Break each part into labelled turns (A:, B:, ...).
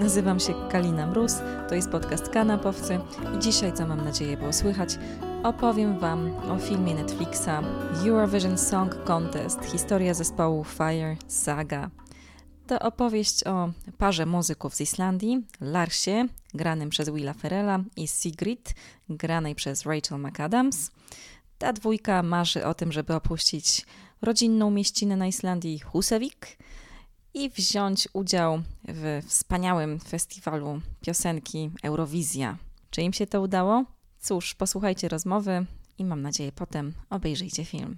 A: Nazywam się Kalina Mróz, to jest podcast Kanapowcy i dzisiaj, co mam nadzieję było słychać, opowiem Wam o filmie Netflixa Eurovision Song Contest, historia zespołu Fire Saga. To opowieść o parze muzyków z Islandii, Larsie, granym przez Willa Ferrella i Sigrid, granej przez Rachel McAdams. Ta dwójka marzy o tym, żeby opuścić rodzinną mieścinę na Islandii Husavik i wziąć udział w wspaniałym festiwalu piosenki Eurowizja. Czy im się to udało? Cóż, posłuchajcie rozmowy i mam nadzieję potem obejrzyjcie film.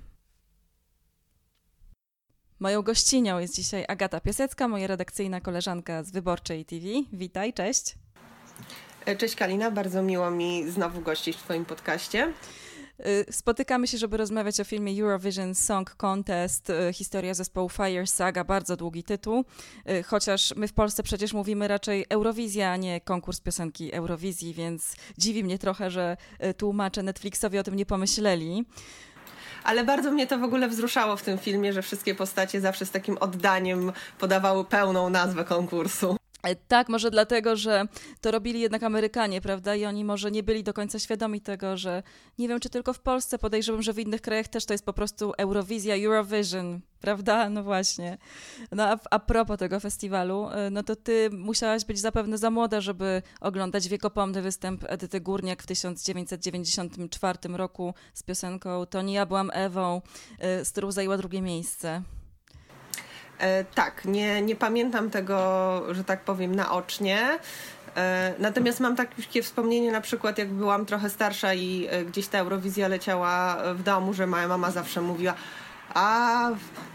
A: Moją gościnią jest dzisiaj Agata Piasecka, moja redakcyjna koleżanka z Wyborczej TV. Witaj, cześć.
B: Cześć Kalina, bardzo miło mi znowu gościć w Twoim podcaście.
A: Y, spotykamy się, żeby rozmawiać o filmie Eurovision Song Contest, y, historia zespołu Fire Saga, bardzo długi tytuł, y, chociaż my w Polsce przecież mówimy raczej Eurowizja, a nie konkurs piosenki Eurowizji, więc dziwi mnie trochę, że tłumacze Netflixowi o tym nie pomyśleli.
B: Ale bardzo mnie to w ogóle wzruszało w tym filmie, że wszystkie postacie zawsze z takim oddaniem podawały pełną nazwę konkursu.
A: E, tak, może dlatego, że to robili jednak Amerykanie, prawda? I oni może nie byli do końca świadomi tego, że nie wiem, czy tylko w Polsce, podejrzewam, że w innych krajach też to jest po prostu Eurowizja, Eurovision, prawda? No właśnie. No a, a propos tego festiwalu, e, no to ty musiałaś być zapewne za młoda, żeby oglądać wiekopomny występ Edyty Górniak w 1994 roku z piosenką To nie ja byłam Ewą, e, z którą zajęła drugie miejsce.
B: E, tak, nie, nie pamiętam tego, że tak powiem, naocznie. E, natomiast mam takie wspomnienie na przykład, jak byłam trochę starsza i e, gdzieś ta Eurowizja leciała w domu, że moja mama zawsze mówiła a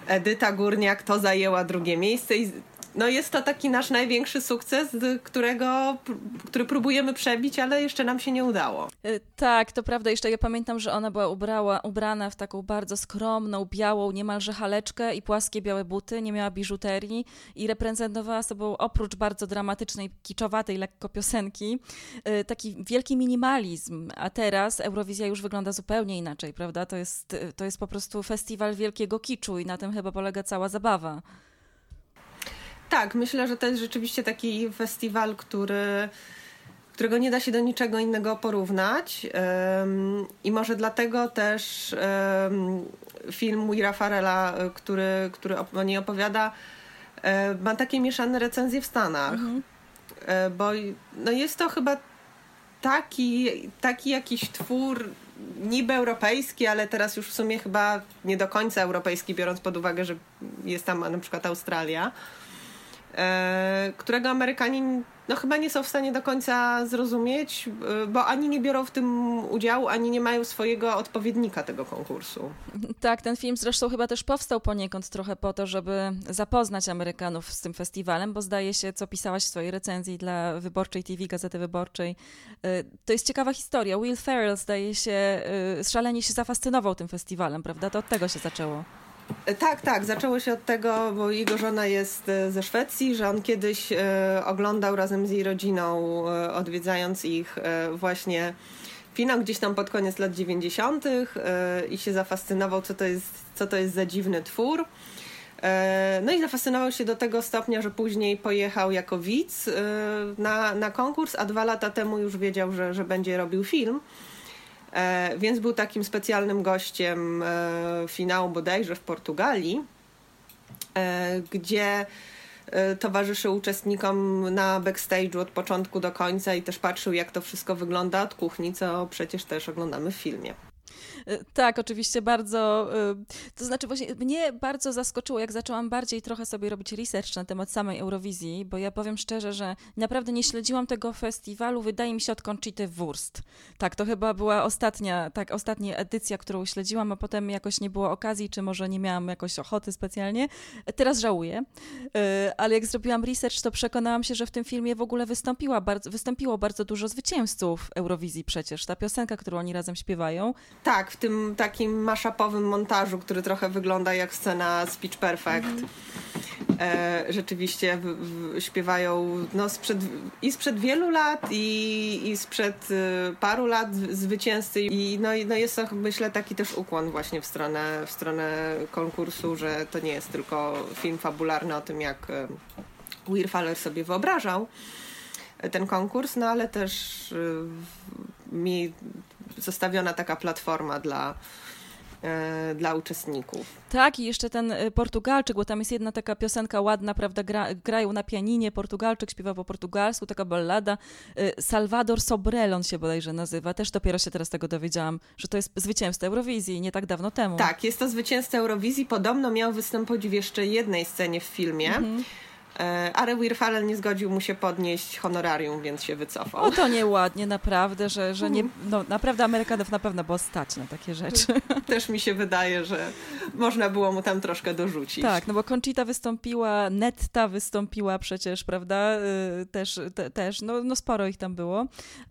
B: Edyta Górniak to zajęła drugie miejsce i no jest to taki nasz największy sukces, którego, który próbujemy przebić, ale jeszcze nam się nie udało.
A: Y, tak, to prawda. Jeszcze ja pamiętam, że ona była ubrała, ubrana w taką bardzo skromną, białą, niemalże haleczkę i płaskie białe buty, nie miała biżuterii i reprezentowała sobą oprócz bardzo dramatycznej, kiczowatej lekko piosenki, y, taki wielki minimalizm. A teraz Eurowizja już wygląda zupełnie inaczej, prawda? To jest, y, to jest po prostu festiwal wielkiego kiczu i na tym chyba polega cała zabawa.
B: Tak, myślę, że to jest rzeczywiście taki festiwal, który którego nie da się do niczego innego porównać. Um, I może dlatego też um, film Wira Farela, który, który o niej opowiada, um, ma takie mieszane recenzje w Stanach. Mhm. E, bo no jest to chyba taki, taki jakiś twór niby europejski, ale teraz już w sumie chyba nie do końca europejski, biorąc pod uwagę, że jest tam na przykład Australia. E, którego Amerykanie no chyba nie są w stanie do końca zrozumieć, e, bo ani nie biorą w tym udziału, ani nie mają swojego odpowiednika tego konkursu.
A: Tak, ten film zresztą chyba też powstał poniekąd trochę po to, żeby zapoznać Amerykanów z tym festiwalem, bo zdaje się, co pisałaś w swojej recenzji dla Wyborczej TV, Gazety Wyborczej. E, to jest ciekawa historia. Will Ferrell zdaje się, szalenie się zafascynował tym festiwalem, prawda? To od tego się zaczęło.
B: Tak, tak. Zaczęło się od tego, bo jego żona jest e, ze Szwecji, że on kiedyś e, oglądał razem z jej rodziną, e, odwiedzając ich właśnie finał gdzieś tam pod koniec lat 90. i się zafascynował, co to jest, co to jest za dziwny twór. No i zafascynował się do tego stopnia, że później pojechał jako widz na, na konkurs, a dwa lata temu już wiedział, że, że będzie robił film. E, więc był takim specjalnym gościem e, finału bodajże w Portugalii, e, gdzie towarzyszył uczestnikom na backstage'u od początku do końca i też patrzył, jak to wszystko wygląda od kuchni, co przecież też oglądamy w filmie.
A: Y, tak, oczywiście bardzo. Y, to znaczy, właśnie mnie bardzo zaskoczyło, jak zaczęłam bardziej trochę sobie robić research na temat samej Eurowizji, bo ja powiem szczerze, że naprawdę nie śledziłam tego festiwalu, wydaje mi się, od Conchity Wurst. Tak, to chyba była ostatnia, tak, ostatnia edycja, którą śledziłam, a potem jakoś nie było okazji, czy może nie miałam jakoś ochoty specjalnie. Teraz żałuję, ale jak zrobiłam research, to przekonałam się, że w tym filmie w ogóle wystąpiła bardzo, wystąpiło bardzo dużo zwycięzców Eurowizji przecież. Ta piosenka, którą oni razem śpiewają.
B: Tak, w tym takim maszapowym montażu, który trochę wygląda jak scena Speech Perfect. Mm. E, rzeczywiście w, w, śpiewają no, sprzed, i sprzed wielu lat, i, i sprzed y, paru lat zwycięzcy. I no, no jest to, myślę, taki też ukłon właśnie w stronę, w stronę konkursu, że to nie jest tylko film fabularny o tym, jak Weir Faller sobie wyobrażał ten konkurs, no ale też mi zostawiona taka platforma dla, e, dla uczestników.
A: Tak, i jeszcze ten e, Portugalczyk, bo tam jest jedna taka piosenka ładna, prawda, gra, grają na pianinie, Portugalczyk śpiewa po portugalsku, taka ballada. E, Salvador Sobrelon się bodajże nazywa, też dopiero się teraz tego dowiedziałam, że to jest zwycięzca Eurowizji nie tak dawno temu.
B: Tak, jest to zwycięzca Eurowizji, podobno miał wystąpić w jeszcze jednej scenie w filmie. Mhm E, ale Wirfalen nie zgodził mu się podnieść honorarium, więc się wycofał.
A: O to nieładnie, naprawdę, że, że nie, no, naprawdę Amerykanów na pewno było stać na takie rzeczy.
B: Też mi się wydaje, że można było mu tam troszkę dorzucić.
A: Tak, no bo Conchita wystąpiła, Netta wystąpiła przecież, prawda, y, też, te, też no, no sporo ich tam było.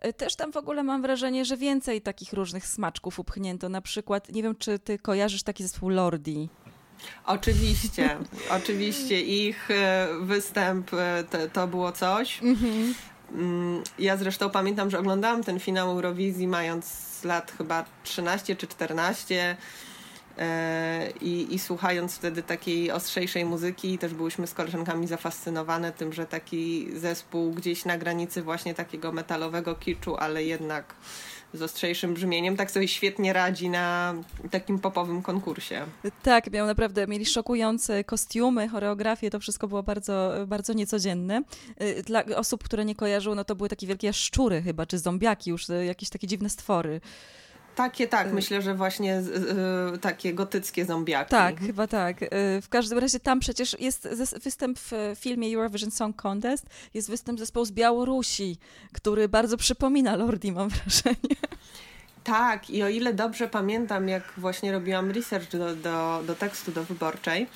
A: Y, też tam w ogóle mam wrażenie, że więcej takich różnych smaczków upchnięto, na przykład, nie wiem, czy ty kojarzysz taki zespół Lordi?
B: Oczywiście, oczywiście. Ich e, występ e, to, to było coś. Mhm. Mm, ja zresztą pamiętam, że oglądałam ten finał Eurowizji mając lat chyba 13 czy 14 e, i, i słuchając wtedy takiej ostrzejszej muzyki też byłyśmy z koleżankami zafascynowane tym, że taki zespół gdzieś na granicy właśnie takiego metalowego kiczu, ale jednak z ostrzejszym brzmieniem, tak sobie świetnie radzi na takim popowym konkursie.
A: Tak, miał naprawdę, mieli szokujące kostiumy, choreografię, to wszystko było bardzo, bardzo niecodzienne. Y, dla osób, które nie kojarzą, no to były takie wielkie szczury chyba, czy zombiaki już, y, jakieś takie dziwne stwory.
B: Takie tak, y. myślę, że właśnie y, takie gotyckie zombiaki.
A: Tak, chyba tak. Y, w każdym razie tam przecież jest występ w filmie Eurovision Song Contest, jest występ zespołu z Białorusi, który bardzo przypomina Lordi, mam wrażenie.
B: Tak, i o ile dobrze pamiętam, jak właśnie robiłam research do, do, do tekstu do wyborczej,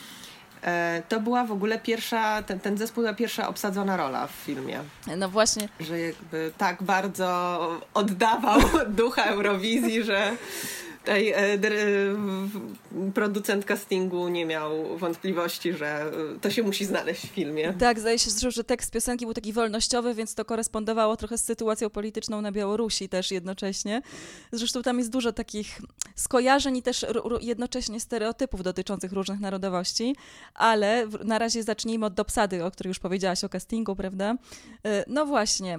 B: to była w ogóle pierwsza, ten, ten zespół była pierwsza obsadzona rola w filmie.
A: No właśnie.
B: Że jakby tak bardzo oddawał ducha Eurowizji, że tutaj e, producent castingu nie miał wątpliwości, że e, to się musi znaleźć w filmie.
A: Tak, zdaje się, że tekst piosenki był taki wolnościowy, więc to korespondowało trochę z sytuacją polityczną na Białorusi też jednocześnie. Zresztą tam jest dużo takich skojarzeń i też jednocześnie stereotypów dotyczących różnych narodowości, ale na razie zacznijmy od dopsady, o której już powiedziałaś o castingu, prawda? E, no właśnie,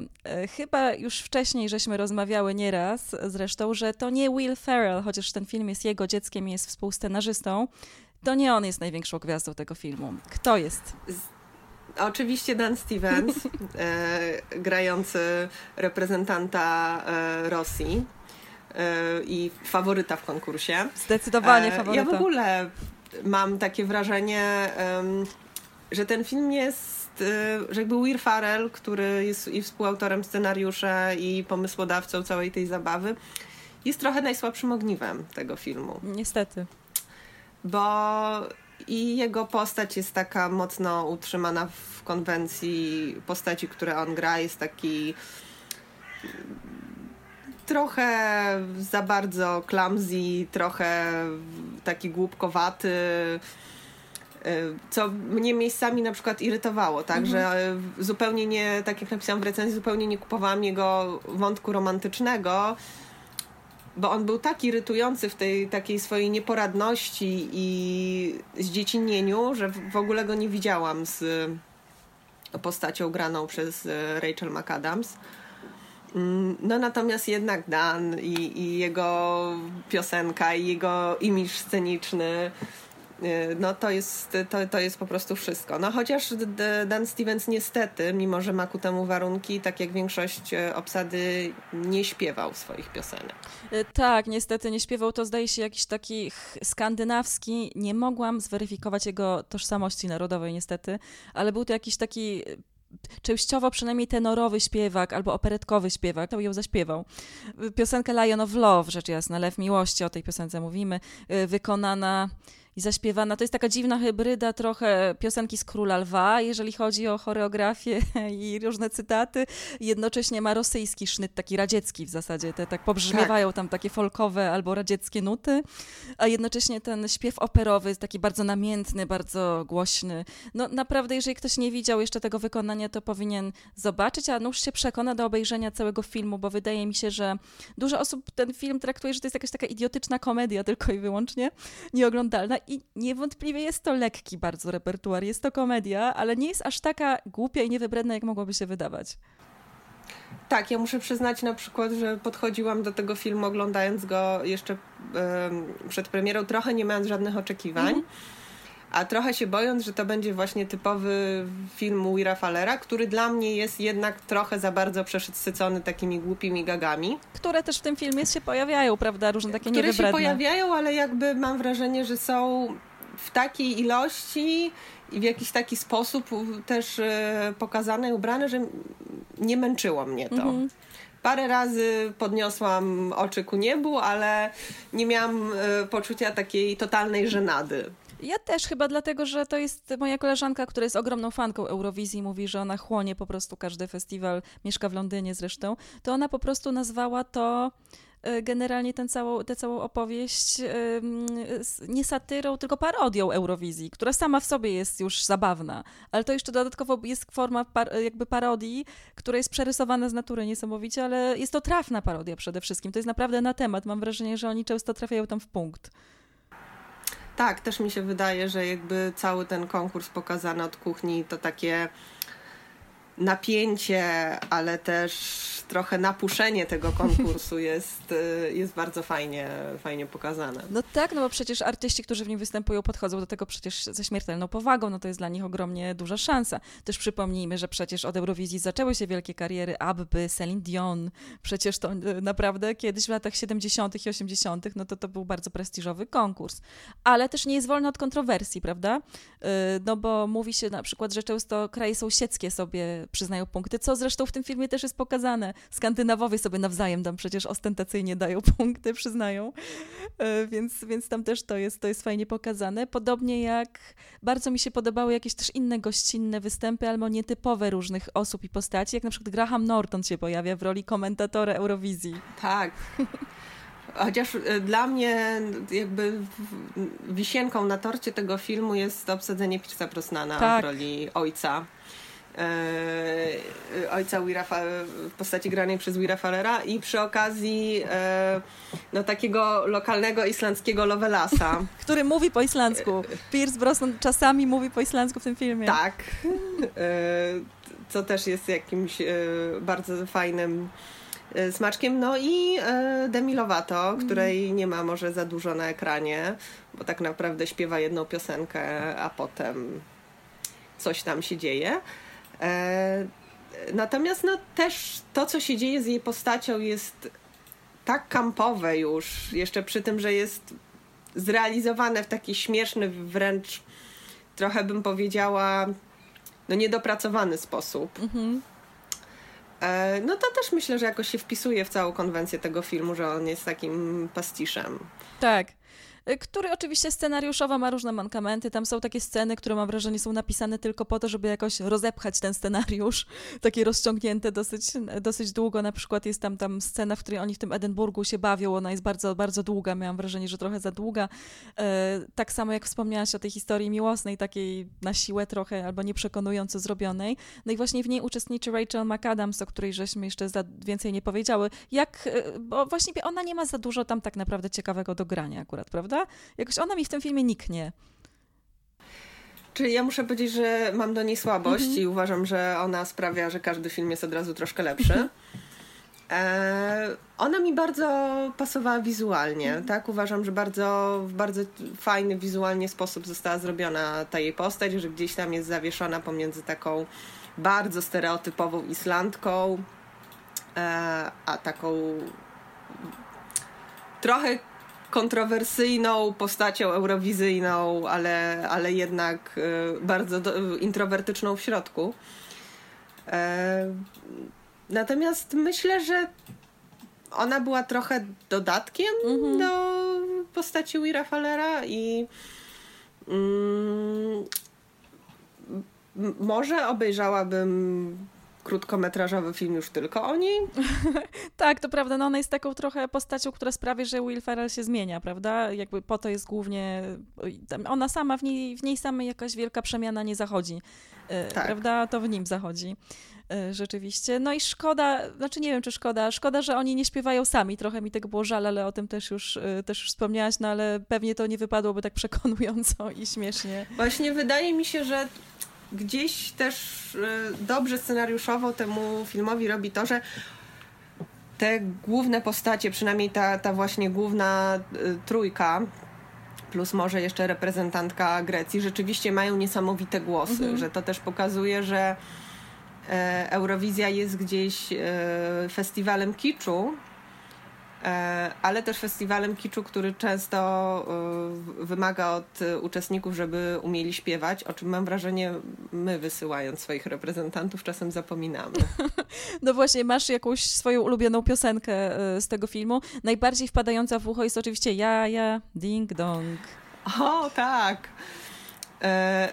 A: chyba już wcześniej żeśmy rozmawiały nieraz zresztą, że to nie Will Ferrell, choć chociaż ten film jest jego dzieckiem i jest współscenarzystą, to nie on jest największą gwiazdą tego filmu. Kto jest?
B: Oczywiście Dan Stevens, e, grający reprezentanta e, Rosji e, i faworyta w konkursie.
A: Zdecydowanie faworyta.
B: Ja w ogóle mam takie wrażenie, że ten film jest, e, że jakby Will Farrell, który jest i współautorem scenariusza i pomysłodawcą całej tej zabawy, jest trochę najsłabszym ogniwem tego filmu.
A: Niestety.
B: Bo i jego postać jest taka mocno utrzymana w konwencji postaci, które on gra, jest taki trochę za bardzo clumsy, trochę taki głupkowaty, co mnie miejscami na przykład irytowało, tak, mhm. że zupełnie nie, tak jak napisałam w recenzji, zupełnie nie kupowałam jego wątku romantycznego, bo on był tak irytujący w tej takiej swojej nieporadności i zdziecinieniu, że w ogóle go nie widziałam z postacią graną przez e, Rachel McAdams. Mm, no natomiast jednak Dan i, i jego piosenka i jego imiż sceniczny no to jest, to, to jest po prostu wszystko. No chociaż Dan Stevens niestety, mimo że ma ku temu warunki, tak jak większość e, obsady, nie śpiewał swoich piosenek.
A: Y, tak, niestety nie śpiewał. To zdaje się jakiś taki skandynawski. Nie mogłam zweryfikować jego tożsamości narodowej niestety, ale był to jakiś taki częściowo przynajmniej tenorowy śpiewak albo operetkowy śpiewak, to ją zaśpiewał. Piosenkę Lion of Love, rzecz jasna, Lew Miłości, o tej piosence mówimy, y, wykonana i zaśpiewana. To jest taka dziwna hybryda trochę piosenki z Króla Lwa, jeżeli chodzi o choreografię i różne cytaty. Jednocześnie ma rosyjski sznyt, taki radziecki w zasadzie. Te tak pobrzmiewają tak. tam takie folkowe albo radzieckie nuty, a jednocześnie ten śpiew operowy jest taki bardzo namiętny, bardzo głośny. No naprawdę, jeżeli ktoś nie widział jeszcze tego wykonania, to powinien zobaczyć, a nuż się przekona do obejrzenia całego filmu, bo wydaje mi się, że dużo osób ten film traktuje, że to jest jakaś taka idiotyczna komedia tylko i wyłącznie, nieoglądalna i niewątpliwie jest to lekki bardzo repertuar, jest to komedia, ale nie jest aż taka głupia i niewybredna, jak mogłoby się wydawać.
B: Tak, ja muszę przyznać na przykład, że podchodziłam do tego filmu oglądając go jeszcze przed premierą, trochę nie mając żadnych oczekiwań. Mm -hmm a trochę się bojąc, że to będzie właśnie typowy film Wira Fallera, który dla mnie jest jednak trochę za bardzo przesycony takimi głupimi gagami.
A: Które też w tym filmie się pojawiają, prawda? Różne takie
B: Które
A: niewybredne.
B: się pojawiają, ale jakby mam wrażenie, że są w takiej ilości i w jakiś taki sposób też e, pokazane i ubrane, że nie męczyło mnie to. Mhm. Parę razy podniosłam oczy ku niebu, ale nie miałam e, poczucia takiej totalnej żenady.
A: Ja też chyba dlatego, że to jest moja koleżanka, która jest ogromną fanką Eurowizji, mówi, że ona chłonie po prostu każdy festiwal, mieszka w Londynie zresztą, to ona po prostu nazwała to e, generalnie ten całą, tę całą opowieść nie satyrą, tylko parodią Eurowizji, która sama w sobie jest już zabawna, ale to jeszcze dodatkowo jest forma par, jakby parodii, która jest przerysowana z natury niesamowicie, ale jest to trafna parodia przede wszystkim. To jest naprawdę na temat. Mam wrażenie, że oni często trafiają tam w punkt.
B: Tak, też mi się wydaje, że jakby cały ten konkurs pokazany od kuchni to takie napięcie, ale też trochę napuszenie tego konkursu jest, y, jest bardzo fajnie, fajnie pokazane.
A: No tak, no bo przecież artyści, którzy w nim występują, podchodzą do tego przecież ze śmiertelną powagą, no to jest dla nich ogromnie duża szansa. Też przypomnijmy, że przecież od Eurowizji zaczęły się wielkie kariery Abby, Celine Dion, przecież to y, naprawdę kiedyś w latach 70. i 80., no to to był bardzo prestiżowy konkurs. Ale też nie jest wolny od kontrowersji, prawda? Y, no bo mówi się na przykład, że często kraje sąsiedzkie sobie przyznają punkty, co zresztą w tym filmie też jest pokazane. Skandynawowie sobie nawzajem tam przecież ostentacyjnie dają punkty, przyznają, e, więc, więc tam też to jest, to jest fajnie pokazane. Podobnie jak bardzo mi się podobały jakieś też inne gościnne występy, albo nietypowe różnych osób i postaci, jak na przykład Graham Norton się pojawia w roli komentatora Eurowizji.
B: Tak. Chociaż e, dla mnie jakby wisienką na torcie tego filmu jest obsadzenie Pierce'a Brosnana tak. w roli ojca. E, ojca Wira w postaci granej przez Wira Fallera i przy okazji e, no, takiego lokalnego islandzkiego Lovelasa.
A: Który mówi po islandzku. Pierce Brosnan czasami mówi po islandzku w tym filmie.
B: Tak. E, co też jest jakimś bardzo fajnym smaczkiem. No i Demi Lovato, mhm. której nie ma może za dużo na ekranie, bo tak naprawdę śpiewa jedną piosenkę, a potem coś tam się dzieje. E, natomiast no, też to, co się dzieje z jej postacią, jest tak kampowe już, jeszcze przy tym, że jest zrealizowane w taki śmieszny, wręcz trochę bym powiedziała, no niedopracowany sposób. Mhm. E, no to też myślę, że jakoś się wpisuje w całą konwencję tego filmu, że on jest takim pastiszem.
A: Tak. Który oczywiście scenariuszowo ma różne mankamenty. Tam są takie sceny, które mam wrażenie są napisane tylko po to, żeby jakoś rozepchać ten scenariusz, takie rozciągnięte dosyć, dosyć długo. Na przykład jest tam, tam scena, w której oni w tym Edynburgu się bawią, ona jest bardzo, bardzo długa, miałam wrażenie, że trochę za długa. E, tak samo jak wspomniałaś o tej historii miłosnej, takiej na siłę trochę albo nieprzekonująco zrobionej. No i właśnie w niej uczestniczy Rachel McAdams, o której żeśmy jeszcze za więcej nie powiedziały. Jak, e, bo właśnie ona nie ma za dużo tam tak naprawdę ciekawego do grania akurat, prawda? Prawda? Jakoś ona mi w tym filmie niknie.
B: Czyli ja muszę powiedzieć, że mam do niej słabość mm -hmm. i uważam, że ona sprawia, że każdy film jest od razu troszkę lepszy. E, ona mi bardzo pasowała wizualnie, mm -hmm. tak? Uważam, że bardzo, w bardzo fajny wizualnie sposób została zrobiona ta jej postać, że gdzieś tam jest zawieszona pomiędzy taką bardzo stereotypową Islandką, e, a taką trochę kontrowersyjną postacią eurowizyjną, ale, ale jednak e, bardzo do, introwertyczną w środku. E, natomiast myślę, że ona była trochę dodatkiem mhm. do postaci Wira Fallera i mm, może obejrzałabym krótkometrażowy film już tylko o niej.
A: tak, to prawda. No ona jest taką trochę postacią, która sprawia, że Will Ferrell się zmienia, prawda? Jakby po to jest głównie... Ona sama, w niej, w niej samej jakaś wielka przemiana nie zachodzi, e, tak. prawda? To w nim zachodzi e, rzeczywiście. No i szkoda, znaczy nie wiem, czy szkoda, szkoda, że oni nie śpiewają sami. Trochę mi tego było żal, ale o tym też już, e, też już wspomniałaś, no ale pewnie to nie wypadłoby tak przekonująco i śmiesznie.
B: Właśnie wydaje mi się, że gdzieś też dobrze scenariuszowo temu filmowi robi to, że te główne postacie, przynajmniej ta, ta właśnie główna trójka, plus może jeszcze reprezentantka Grecji, rzeczywiście mają niesamowite głosy, mhm. że to też pokazuje, że e, Eurowizja jest gdzieś e, festiwalem kiczu, ale też festiwalem kiczu, który często wymaga od uczestników, żeby umieli śpiewać, o czym mam wrażenie my wysyłając swoich reprezentantów czasem zapominamy.
A: No właśnie, masz jakąś swoją ulubioną piosenkę z tego filmu. Najbardziej wpadająca w ucho jest oczywiście Ja, ja, ding dong.
B: O, tak.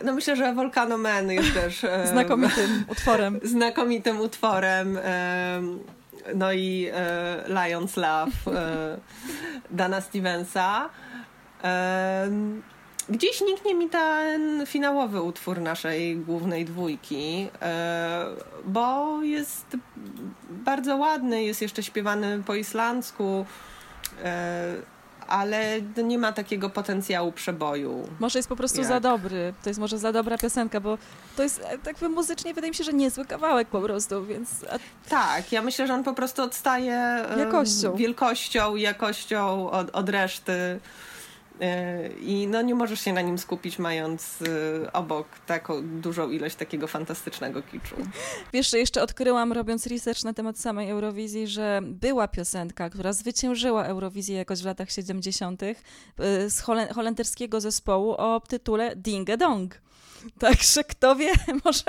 B: No myślę, że Volcano Man jest też
A: znakomitym utworem.
B: Znakomitym utworem. No i Lions Love Dana Stevensa. Gdzieś niknie mi ten finałowy utwór naszej głównej dwójki, bo jest bardzo ładny, jest jeszcze śpiewany po islandzku ale nie ma takiego potencjału przeboju.
A: Może jest po prostu jak... za dobry. To jest może za dobra piosenka, bo to jest e, tak muzycznie wydaje mi się, że niezły kawałek po prostu, więc...
B: Tak, ja myślę, że on po prostu odstaje jakością, wielkością i jakością od, od reszty I no nie możesz się na nim skupić, mając e, obok taką dużą ilość takiego fantastycznego kiczu.
A: Wiesz, jeszcze odkryłam, robiąc research na temat samej Eurowizji, że była piosenka, która zwyciężyła Eurowizję jakoś w latach 70. E, z holenderskiego zespołu o tytule Ding a Dong. Także kto wie, może,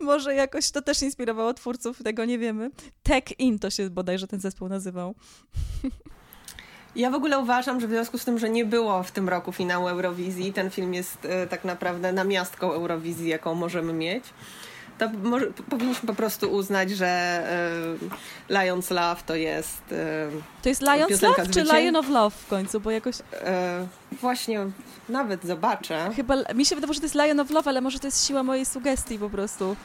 A: może jakoś to też inspirowało twórców, tego nie wiemy. Tech In to się bodajże ten zespół nazywał.
B: Ja w ogóle uważam, że w związku z tym, że nie było w tym roku finału Eurowizji, ten film jest e, tak naprawdę namiastką Eurowizji, jaką możemy mieć, to może, powinniśmy po prostu uznać, że e, Lions Love to jest. E,
A: to jest Lions Love czy Lion of Love w końcu, bo jakoś.
B: właśnie nawet zobaczę.
A: Chyba mi się wydawało, że to jest Lion of Love, ale może to jest siła mojej sugestii po prostu.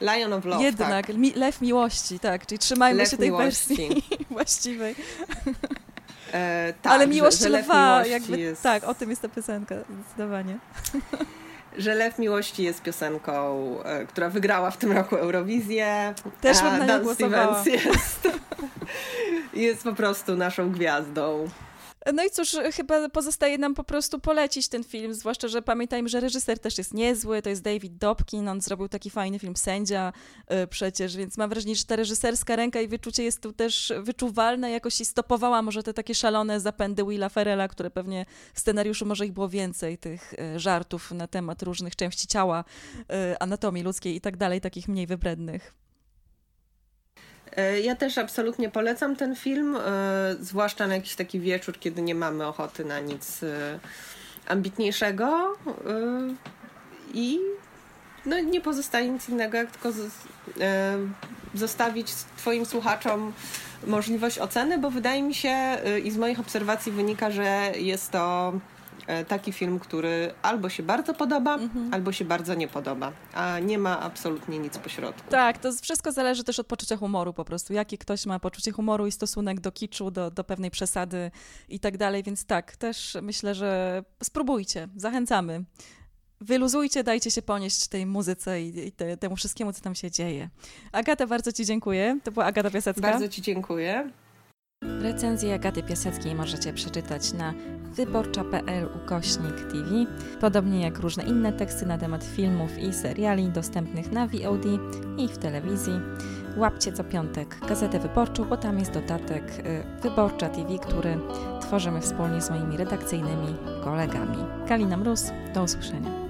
B: Lion of Love,
A: Jednak,
B: tak.
A: Mi, lew miłości, tak, czyli trzymajmy
B: lew
A: się tej
B: miłości.
A: wersji właściwej.
B: E, tak,
A: Ale miłość
B: że, że
A: lwa, jakby, jest... tak, o tym jest ta piosenka, zdecydowanie.
B: że Lew Miłości jest piosenką, e, która wygrała w tym roku Eurowizję.
A: Też bym na
B: Dan Stevens jest, jest po prostu naszą gwiazdą.
A: No i cóż, chyba pozostaje nam po prostu polecić ten film, zwłaszcza, że pamiętajmy, że reżyser też jest niezły, to jest David Dobkin, on zrobił taki fajny film Sędzia yy, przecież, więc mam wrażenie, że ta reżyserska ręka i wyczucie jest tu też wyczuwalne jakoś i stopowała może te takie szalone zapędy Willa Ferrella, które pewnie w scenariuszu może ich było więcej, tych yy, żartów na temat różnych części ciała, yy, anatomii ludzkiej i tak dalej, takich mniej wybrednych.
B: E, ja też absolutnie polecam ten film, e, zwłaszcza na jakiś taki wieczór, kiedy nie mamy ochoty na nic e, ambitniejszego. I no, nie pozostaje nic innego, jak tylko zostawić Twoim słuchaczom możliwość oceny, bo wydaje mi się i z moich obserwacji wynika, że jest to taki film, który albo się bardzo podoba, mhm. albo się bardzo nie podoba, a nie ma absolutnie nic pośrodku.
A: Tak, to wszystko zależy też od poczucia humoru po prostu, jaki ktoś ma poczucie humoru i stosunek do kiczu, do, do pewnej przesady i tak dalej, więc tak, też myślę, że spróbujcie, zachęcamy. Wyluzujcie, dajcie się ponieść tej muzyce i, i te, temu wszystkiemu, co tam się dzieje. Agata, bardzo Ci dziękuję. To była Agata Piasecka.
B: Bardzo Ci dziękuję.
A: Recenzję Agaty Piaseckiej możecie przeczytać na wyborcza.pl ukośnik TV, podobnie jak różne inne teksty na temat filmów i seriali dostępnych na VOD i w telewizji. Łapcie co piątek Gazetę Wyborczą, bo tam jest dodatek y, Wyborcza TV, który tworzymy wspólnie z moimi redakcyjnymi kolegami. Kalina Mróz, do usłyszenia.